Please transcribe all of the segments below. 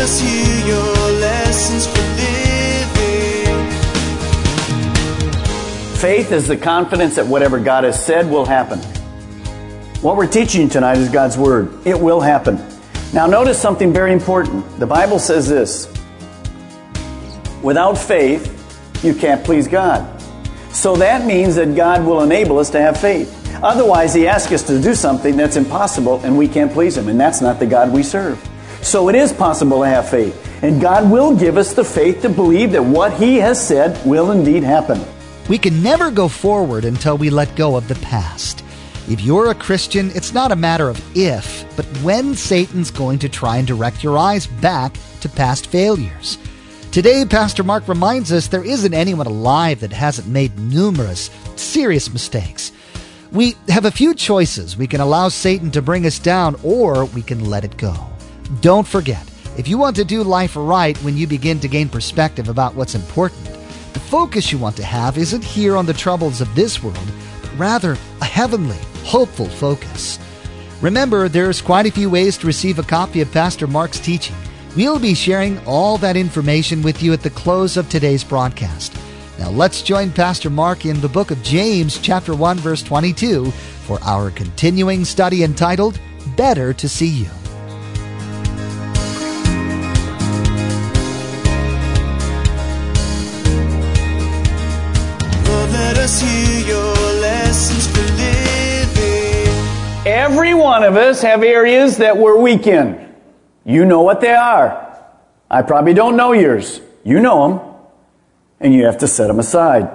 Us your lessons for living. Faith is the confidence that whatever God has said will happen. What we're teaching tonight is God's Word. It will happen. Now, notice something very important. The Bible says this without faith, you can't please God. So that means that God will enable us to have faith. Otherwise, He asks us to do something that's impossible and we can't please Him, and that's not the God we serve. So it is possible to have faith. And God will give us the faith to believe that what He has said will indeed happen. We can never go forward until we let go of the past. If you're a Christian, it's not a matter of if, but when Satan's going to try and direct your eyes back to past failures. Today, Pastor Mark reminds us there isn't anyone alive that hasn't made numerous serious mistakes. We have a few choices. We can allow Satan to bring us down, or we can let it go. Don't forget, if you want to do life right when you begin to gain perspective about what's important, the focus you want to have isn't here on the troubles of this world, but rather a heavenly, hopeful focus. Remember, there's quite a few ways to receive a copy of Pastor Mark's teaching. We'll be sharing all that information with you at the close of today's broadcast. Now let's join Pastor Mark in the book of James, chapter 1, verse 22, for our continuing study entitled Better to See You. Every one of us have areas that we're weak in. You know what they are. I probably don't know yours. You know them. And you have to set them aside.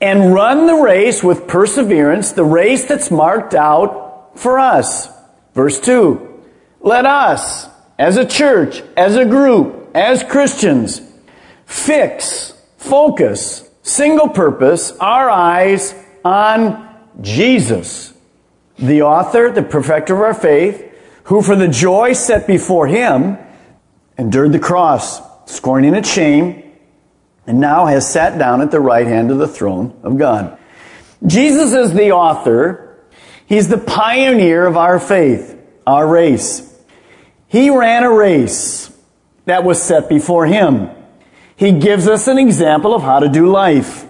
And run the race with perseverance, the race that's marked out for us. Verse 2. Let us, as a church, as a group, as Christians, fix, focus, single purpose, our eyes on Jesus, the author, the perfecter of our faith, who for the joy set before him endured the cross, scorning its shame, and now has sat down at the right hand of the throne of God. Jesus is the author. He's the pioneer of our faith, our race. He ran a race that was set before him. He gives us an example of how to do life.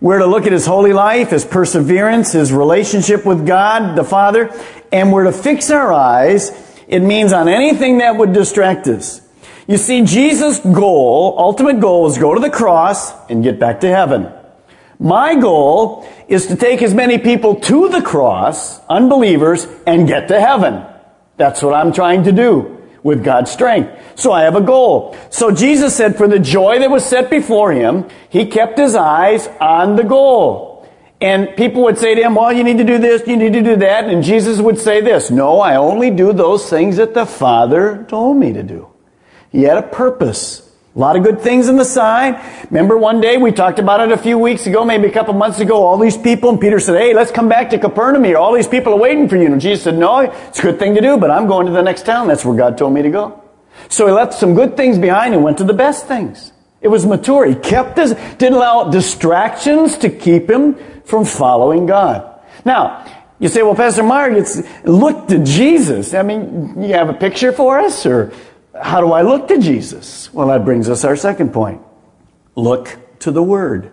We're to look at his holy life, his perseverance, his relationship with God, the Father, and we're to fix our eyes. It means on anything that would distract us. You see, Jesus' goal, ultimate goal is go to the cross and get back to heaven. My goal is to take as many people to the cross, unbelievers, and get to heaven. That's what I'm trying to do with God's strength. So I have a goal. So Jesus said for the joy that was set before him, he kept his eyes on the goal. And people would say to him, well, you need to do this, you need to do that. And Jesus would say this, no, I only do those things that the Father told me to do. He had a purpose. A lot of good things in the side. Remember one day we talked about it a few weeks ago, maybe a couple months ago, all these people, and Peter said, hey, let's come back to Capernaum here. All these people are waiting for you. And Jesus said, no, it's a good thing to do, but I'm going to the next town. That's where God told me to go. So he left some good things behind and went to the best things. It was mature. He kept his, didn't allow distractions to keep him from following God. Now, you say, well, Pastor Mark, it's, look to Jesus. I mean, you have a picture for us or how do I look to Jesus? Well, that brings us our second point. Look to the Word.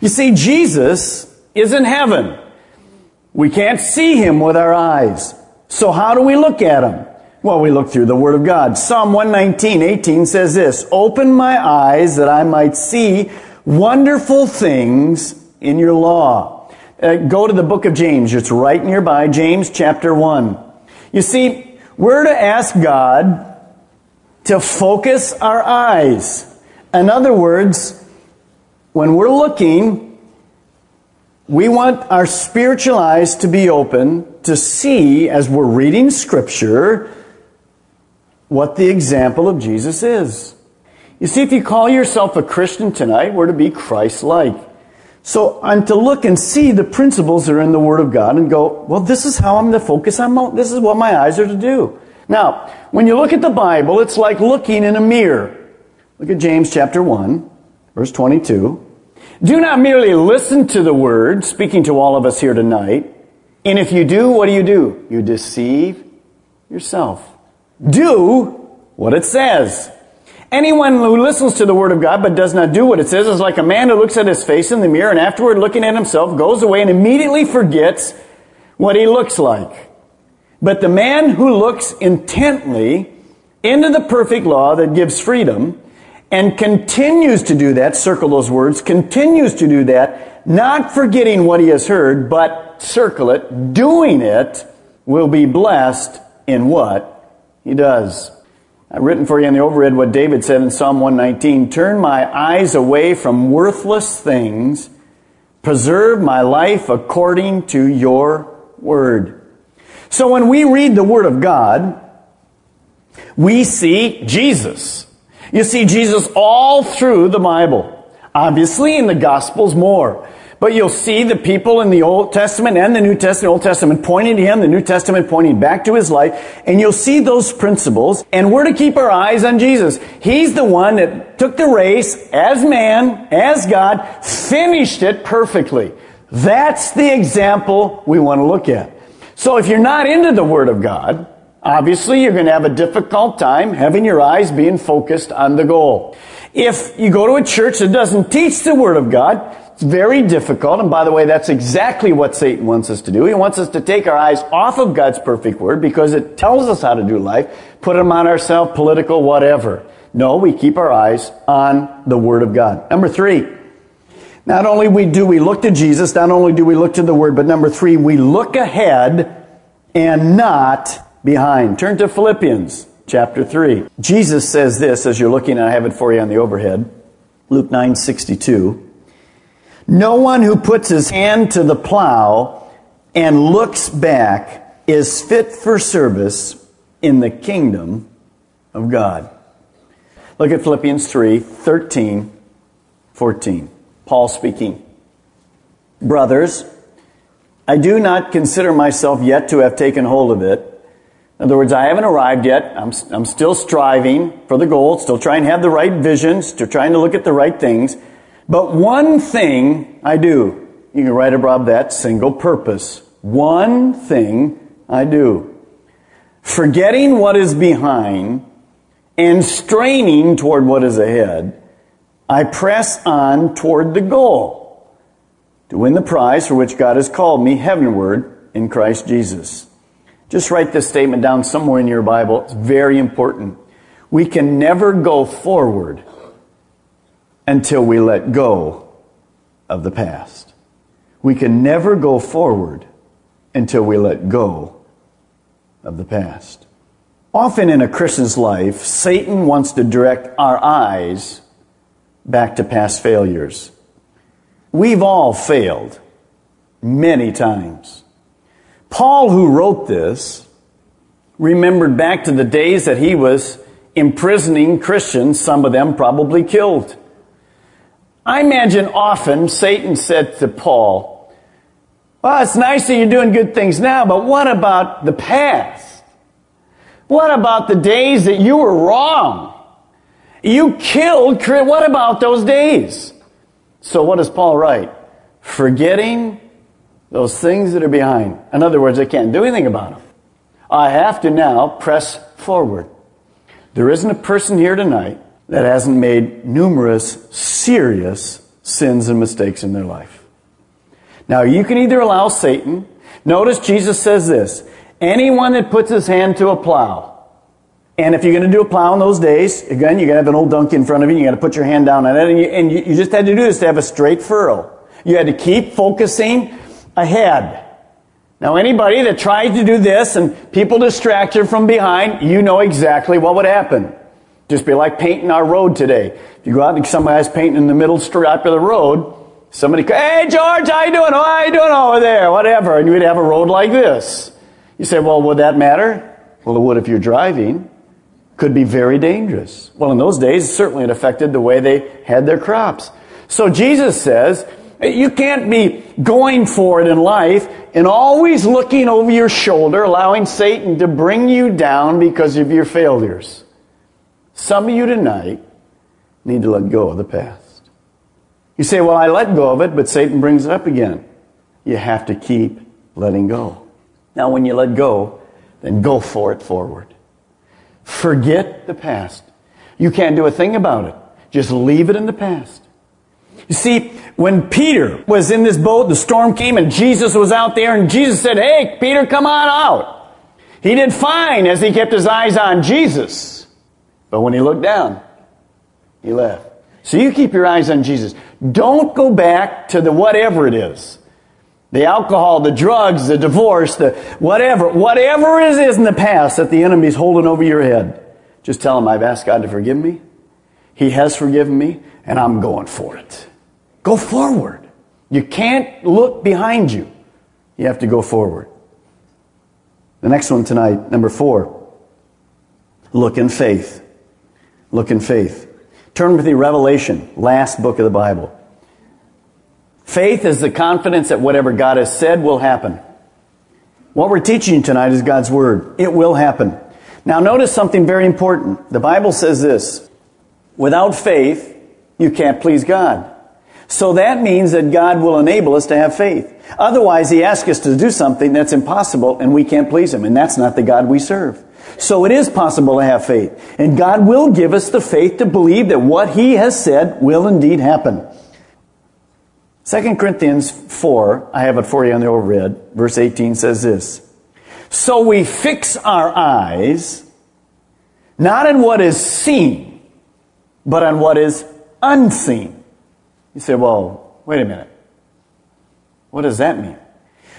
You see, Jesus is in heaven. We can't see Him with our eyes. So how do we look at Him? Well, we look through the Word of God. Psalm 119, 18 says this, Open my eyes that I might see wonderful things in your law. Uh, go to the book of James. It's right nearby, James chapter 1. You see, we're to ask God to focus our eyes. In other words, when we're looking, We want our spiritual eyes to be open to see, as we're reading Scripture, what the example of Jesus is. You see, if you call yourself a Christian tonight, we're to be Christ like. So I'm to look and see the principles that are in the Word of God and go, well, this is how I'm to focus on, this is what my eyes are to do. Now, when you look at the Bible, it's like looking in a mirror. Look at James chapter 1, verse 22. Do not merely listen to the Word, speaking to all of us here tonight. And if you do, what do you do? You deceive yourself. Do what it says. Anyone who listens to the word of God but does not do what it says is like a man who looks at his face in the mirror and afterward looking at himself goes away and immediately forgets what he looks like. But the man who looks intently into the perfect law that gives freedom and continues to do that, circle those words, continues to do that, not forgetting what he has heard, but circle it, doing it, will be blessed in what he does. I've written for you in the overhead what David said in Psalm 119 Turn my eyes away from worthless things, preserve my life according to your word. So when we read the word of God, we see Jesus. You see Jesus all through the Bible. Obviously, in the Gospels more. But you'll see the people in the Old Testament and the New Testament, Old Testament pointing to Him, the New Testament pointing back to His life, and you'll see those principles, and we're to keep our eyes on Jesus. He's the one that took the race as man, as God, finished it perfectly. That's the example we want to look at. So if you're not into the Word of God, obviously you're going to have a difficult time having your eyes being focused on the goal. If you go to a church that doesn't teach the Word of God, it's very difficult. And by the way, that's exactly what Satan wants us to do. He wants us to take our eyes off of God's perfect word because it tells us how to do life, put them on ourselves, political, whatever. No, we keep our eyes on the word of God. Number three, not only do we look to Jesus, not only do we look to the word, but number three, we look ahead and not behind. Turn to Philippians chapter 3. Jesus says this as you're looking, and I have it for you on the overhead. Luke 9 62. No one who puts his hand to the plow and looks back is fit for service in the kingdom of God. Look at Philippians 3 13, 14. Paul speaking. Brothers, I do not consider myself yet to have taken hold of it. In other words, I haven't arrived yet. I'm, I'm still striving for the goal, still trying to have the right visions, still trying to look at the right things. But one thing I do. You can write above that single purpose. One thing I do. Forgetting what is behind and straining toward what is ahead, I press on toward the goal to win the prize for which God has called me heavenward in Christ Jesus. Just write this statement down somewhere in your Bible. It's very important. We can never go forward until we let go of the past. We can never go forward until we let go of the past. Often in a Christian's life, Satan wants to direct our eyes back to past failures. We've all failed many times. Paul, who wrote this, remembered back to the days that he was imprisoning Christians, some of them probably killed. I imagine often Satan said to Paul, Well, it's nice that you're doing good things now, but what about the past? What about the days that you were wrong? You killed, what about those days? So what does Paul write? Forgetting those things that are behind. In other words, I can't do anything about them. I have to now press forward. There isn't a person here tonight that hasn't made numerous serious sins and mistakes in their life. Now, you can either allow Satan, notice Jesus says this anyone that puts his hand to a plow, and if you're going to do a plow in those days, again, you're going to have an old donkey in front of you, you got to put your hand down on it, and, you, and you just had to do this to have a straight furrow. You had to keep focusing ahead. Now, anybody that tries to do this and people distract you from behind, you know exactly what would happen. Just be like painting our road today. If you go out and some guy's painting in the middle stripe of the road, Somebody, hey George, how you doing? Oh, how are you doing over there? Whatever. And you'd have a road like this. You say, well, would that matter? Well, it would if you're driving. Could be very dangerous. Well, in those days, certainly it affected the way they had their crops. So Jesus says, you can't be going for it in life and always looking over your shoulder, allowing Satan to bring you down because of your failures. Some of you tonight need to let go of the past. You say, well, I let go of it, but Satan brings it up again. You have to keep letting go. Now, when you let go, then go for it forward. Forget the past. You can't do a thing about it. Just leave it in the past. You see, when Peter was in this boat, the storm came and Jesus was out there and Jesus said, Hey, Peter, come on out. He did fine as he kept his eyes on Jesus. But when he looked down, he left. So you keep your eyes on Jesus. Don't go back to the whatever it is. The alcohol, the drugs, the divorce, the whatever, whatever it is in the past that the enemy's holding over your head. Just tell him, I've asked God to forgive me. He has forgiven me, and I'm going for it. Go forward. You can't look behind you. You have to go forward. The next one tonight, number four. Look in faith. Look in faith. Turn with me Revelation, last book of the Bible. Faith is the confidence that whatever God has said will happen. What we're teaching tonight is God's Word. It will happen. Now notice something very important. The Bible says this. Without faith, you can't please God. So that means that God will enable us to have faith. Otherwise, He asks us to do something that's impossible and we can't please Him. And that's not the God we serve. So it is possible to have faith. And God will give us the faith to believe that what He has said will indeed happen. 2 Corinthians 4, I have it for you on the old overhead, verse 18 says this. So we fix our eyes not on what is seen, but on what is unseen. You say, well, wait a minute. What does that mean?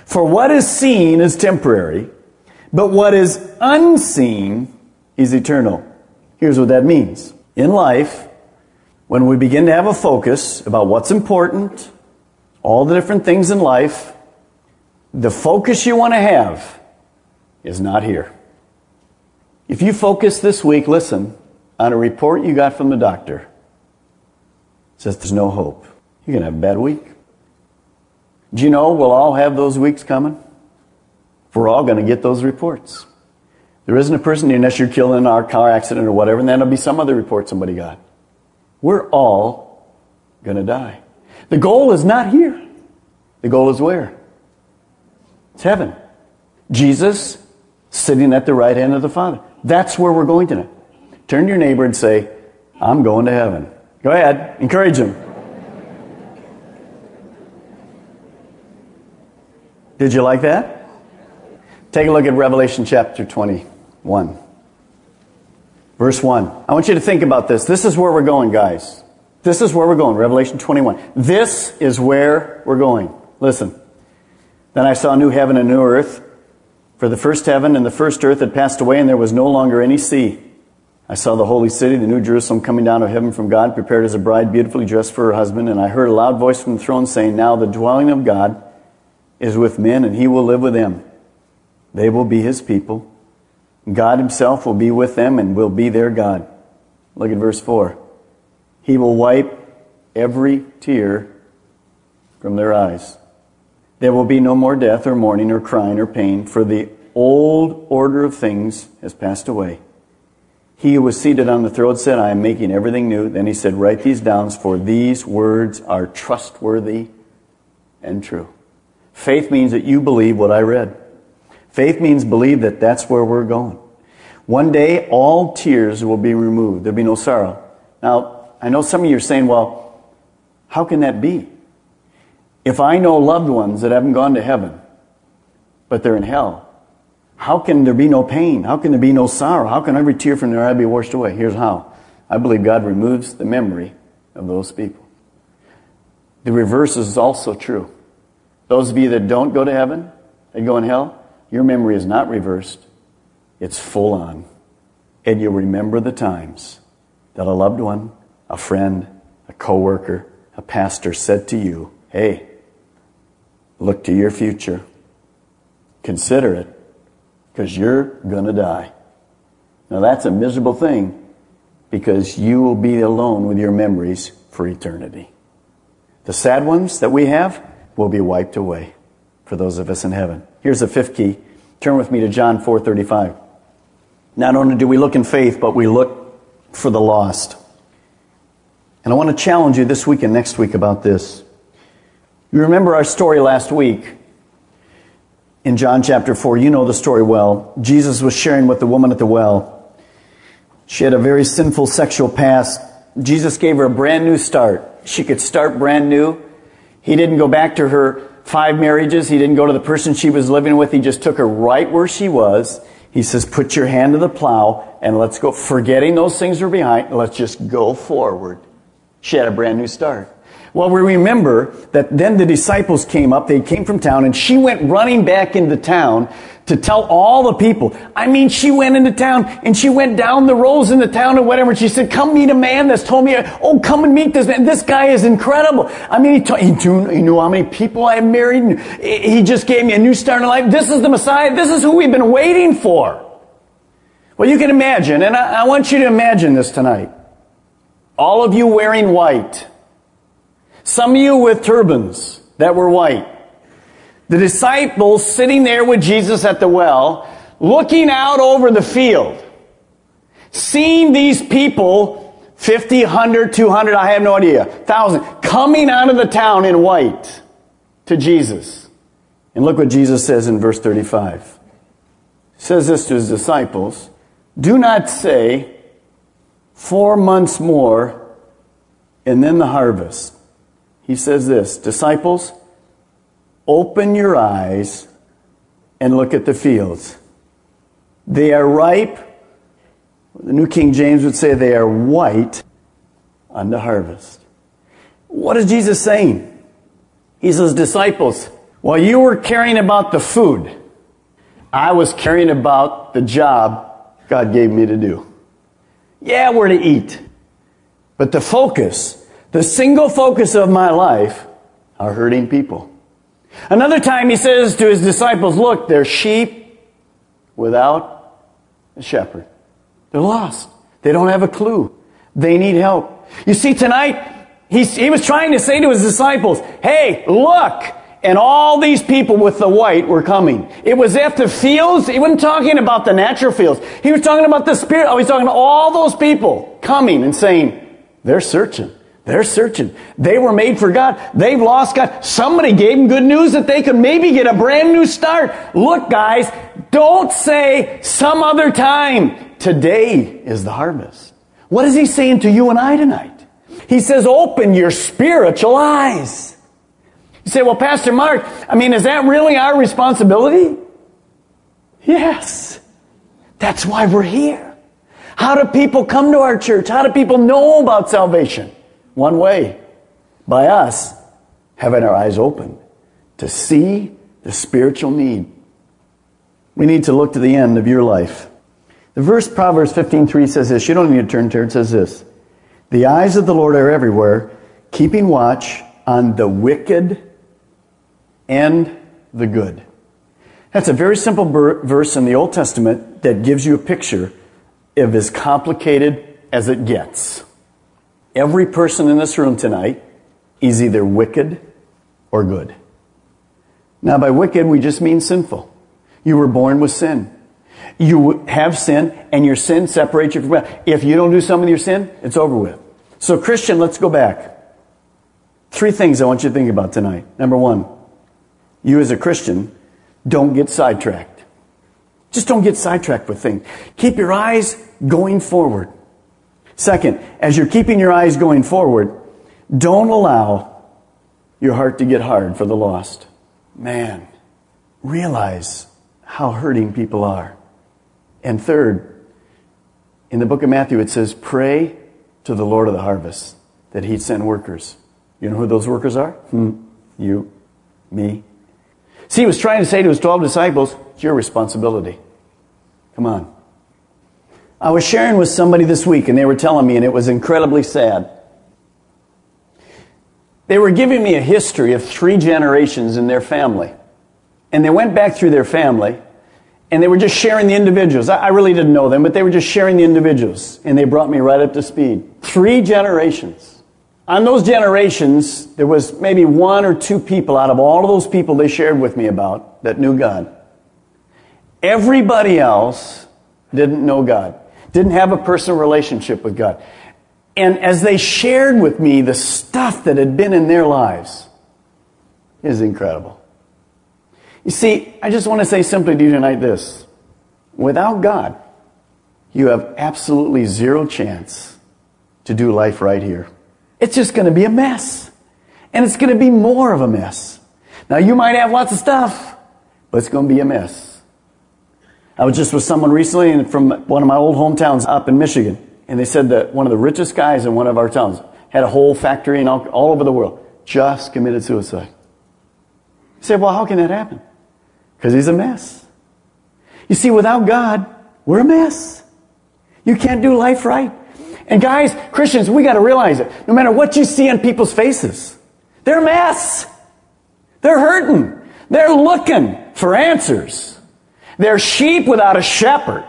For what is seen is temporary, but what is unseen is eternal. Here's what that means. In life, when we begin to have a focus about what's important, all the different things in life, the focus you want to have is not here. If you focus this week, listen, on a report you got from the doctor, says there's no hope. You're going to have a bad week. Do you know we'll all have those weeks coming? We're all going to get those reports. There isn't a person unless you're killed in a car accident or whatever, and then there'll be some other report somebody got. We're all going to die. The goal is not here. The goal is where? It's heaven. Jesus sitting at the right hand of the Father. That's where we're going tonight. Turn to your neighbor and say, I'm going to heaven. Go ahead, encourage him. Did you like that? Take a look at Revelation chapter 21. Verse 1. I want you to think about this. This is where we're going, guys. This is where we're going, Revelation 21. This is where we're going. Listen. Then I saw a new heaven and new earth, for the first heaven and the first earth had passed away, and there was no longer any sea. I saw the holy city, the new Jerusalem, coming down of heaven from God, prepared as a bride beautifully dressed for her husband. And I heard a loud voice from the throne saying, Now the dwelling of God is with men, and he will live with them. They will be his people. God himself will be with them and will be their God. Look at verse 4. He will wipe every tear from their eyes. There will be no more death or mourning or crying or pain, for the old order of things has passed away. He who was seated on the throne said, I am making everything new. Then he said, Write these down, for these words are trustworthy and true. Faith means that you believe what I read. Faith means believe that that's where we're going. One day, all tears will be removed. There'll be no sorrow. Now, I know some of you are saying, well, how can that be? If I know loved ones that haven't gone to heaven, but they're in hell, how can there be no pain? How can there be no sorrow? How can every tear from their eye be washed away? Here's how. I believe God removes the memory of those people. The reverse is also true. Those of you that don't go to heaven, they go in hell, your memory is not reversed. It's full on. And you'll remember the times that a loved one a friend, a coworker, a pastor said to you, hey, look to your future. Consider it, because you're going to die. Now, that's a miserable thing because you will be alone with your memories for eternity. The sad ones that we have will be wiped away for those of us in heaven. Here's the fifth key. Turn with me to John 4:35. Not only do we look in faith, but we look for the lost. And I want to challenge you this week and next week about this. You remember our story last week in John chapter 4. You know the story well. Jesus was sharing with the woman at the well. She had a very sinful sexual past. Jesus gave her a brand new start. She could start brand new. He didn't go back to her five marriages. He didn't go to the person she was living with. He just took her right where she was. He says, put your hand to the plow and let's go. Forgetting those things are behind, let's just go forward. She had a brand new start. Well, we remember that then the disciples came up. They came from town and she went running back into town to tell all the people. I mean, she went into town and she went down the rows in the town or whatever. she said, come meet a man that's told me, oh, come and meet this man. This guy is incredible. I mean, he, he, knew, he knew how many people I married. he just gave me a new start in life. This is the Messiah. This is who we've been waiting for. Well, you can imagine, and I, I want you to imagine this tonight. All of you wearing white some of you with turbans that were white. The disciples sitting there with Jesus at the well, looking out over the field, seeing these people, 50, 100, 200, I have no idea, 1,000, coming out of the town in white to Jesus. And look what Jesus says in verse 35. He says this to his disciples, do not say, four months more and then the harvest he says this Disciples, open your eyes and look at the fields. They are ripe. The New King James would say they are white unto harvest. What is Jesus saying? He says, Disciples, while you were caring about the food, I was caring about the job God gave me to do. Yeah, we're to eat. But the focus the single focus of my life are hurting people. Another time he says to his disciples, look, they're sheep without a shepherd. They're lost. They don't have a clue. They need help. You see, tonight, he, he was trying to say to his disciples, hey, look, and all these people with the white were coming. It was the fields. He wasn't talking about the natural fields. He was talking about the spirit. Oh, he's talking to all those people coming and saying, they're searching. They're searching. They were made for God. They've lost God. Somebody gave them good news that they could maybe get a brand new start. Look, guys, don't say some other time. Today is the harvest. What is he saying to you and I tonight? He says, open your spiritual eyes. You say, well, Pastor Mark, I mean, is that really our responsibility? Yes. That's why we're here. How do people come to our church? How do people know about salvation? One way by us having our eyes open to see the spiritual need. We need to look to the end of your life. The verse Proverbs 15:3 says this. You don't need to turn to it. It says this. The eyes of the Lord are everywhere, keeping watch on the wicked and the good. That's a very simple verse in the Old Testament that gives you a picture of as complicated as it gets. Every person in this room tonight is either wicked or good. Now, by wicked, we just mean sinful. You were born with sin. You have sin, and your sin separates you from God. If you don't do something with your sin, it's over with. So, Christian, let's go back. Three things I want you to think about tonight. Number one, you as a Christian, don't get sidetracked. Just don't get sidetracked with things. Keep your eyes going forward. Second, as you're keeping your eyes going forward, don't allow your heart to get hard for the lost. Man, realize how hurting people are. And third, in the book of Matthew, it says, pray to the Lord of the harvest that he'd send workers. You know who those workers are? Hmm. You, me. See, he was trying to say to his 12 disciples, it's your responsibility. Come on. I was sharing with somebody this week and they were telling me, and it was incredibly sad. They were giving me a history of three generations in their family. And they went back through their family and they were just sharing the individuals. I really didn't know them, but they were just sharing the individuals. And they brought me right up to speed. Three generations. On those generations, there was maybe one or two people out of all of those people they shared with me about that knew God. Everybody else didn't know God, didn't have a personal relationship with God. And as they shared with me the stuff that had been in their lives, is incredible. You see, I just want to say simply to you tonight this. Without God, you have absolutely zero chance to do life right here. It's just going to be a mess. And it's going to be more of a mess. Now, you might have lots of stuff, but it's going to be a mess. I was just with someone recently from one of my old hometowns up in Michigan, and they said that one of the richest guys in one of our towns had a whole factory and all, all over the world, just committed suicide. You say, well, how can that happen? Because he's a mess. You see, without God, we're a mess. You can't do life right. And guys, Christians, we got to realize it. No matter what you see on people's faces, they're a mess. They're hurting. They're looking for answers. They're sheep without a shepherd.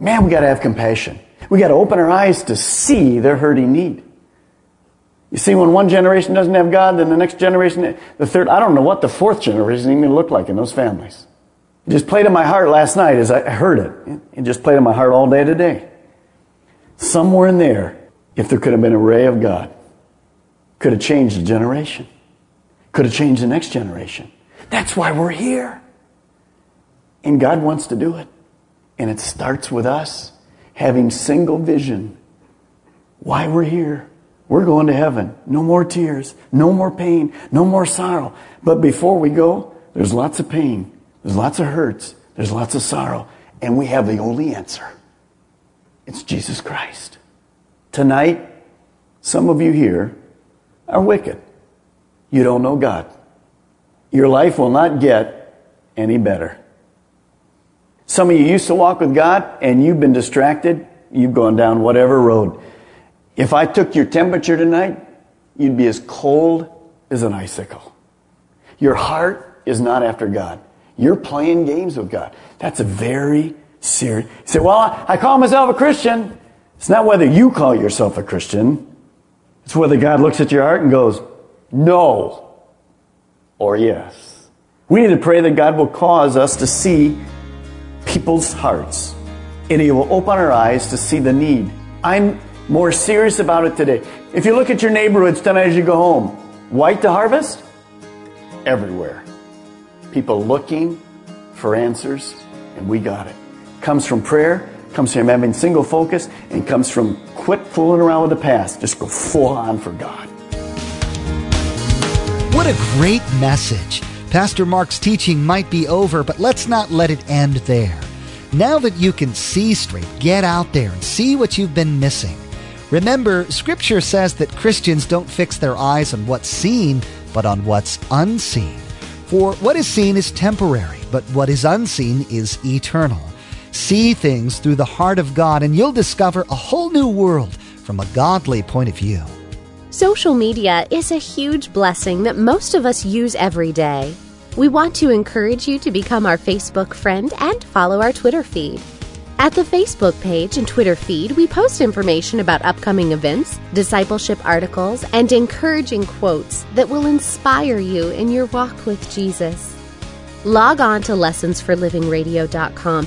Man, we got to have compassion. We got to open our eyes to see their hurting need. You see, when one generation doesn't have God, then the next generation, the third, I don't know what the fourth generation even look like in those families. It just played in my heart last night as I heard it. It just played in my heart all day today. Somewhere in there, if there could have been a ray of God, could have changed a generation, could have changed the next generation. That's why we're here. And God wants to do it. And it starts with us having single vision. Why we're here. We're going to heaven. No more tears. No more pain. No more sorrow. But before we go, there's lots of pain. There's lots of hurts. There's lots of sorrow. And we have the only answer. It's Jesus Christ. Tonight, some of you here are wicked. You don't know God. Your life will not get any better. Some of you used to walk with God and you've been distracted. You've gone down whatever road. If I took your temperature tonight, you'd be as cold as an icicle. Your heart is not after God. You're playing games with God. That's a very serious. You say, well, I call myself a Christian. It's not whether you call yourself a Christian. It's whether God looks at your heart and goes, no or yes. We need to pray that God will cause us to see people's hearts. And He will open our eyes to see the need. I'm more serious about it today. If you look at your neighborhoods tonight as you go home, white to harvest? Everywhere. People looking for answers, and we got it. Comes from prayer, comes from having single focus, and comes from quit fooling around with the past. Just go full on for God. What a great message. Pastor Mark's teaching might be over, but let's not let it end there. Now that you can see straight, get out there and see what you've been missing. Remember, Scripture says that Christians don't fix their eyes on what's seen, but on what's unseen. For what is seen is temporary, but what is unseen is eternal. See things through the heart of God, and you'll discover a whole new world from a godly point of view. Social media is a huge blessing that most of us use every day. We want to encourage you to become our Facebook friend and follow our Twitter feed. At the Facebook page and Twitter feed, we post information about upcoming events, discipleship articles, and encouraging quotes that will inspire you in your walk with Jesus. Log on to lessonsforlivingradio.com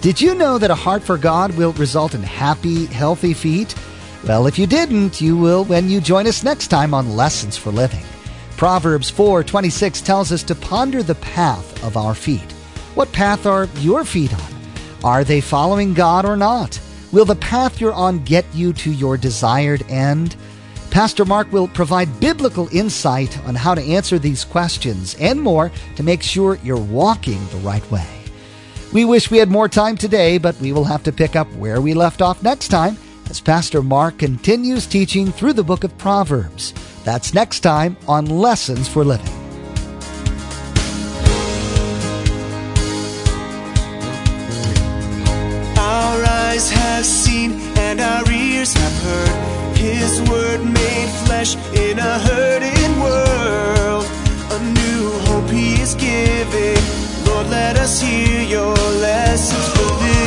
Did you know that a heart for God will result in happy, healthy feet? Well, if you didn't, you will when you join us next time on Lessons for Living. Proverbs 4:26 tells us to ponder the path of our feet. What path are your feet on? Are they following God or not? Will the path you're on get you to your desired end? Pastor Mark will provide biblical insight on how to answer these questions and more to make sure you're walking the right way. We wish we had more time today, but we will have to pick up where we left off next time as Pastor Mark continues teaching through the book of Proverbs. That's next time on Lessons for Living. Our eyes have seen and our ears have heard His word made flesh in a hurting let us hear your lessons for this.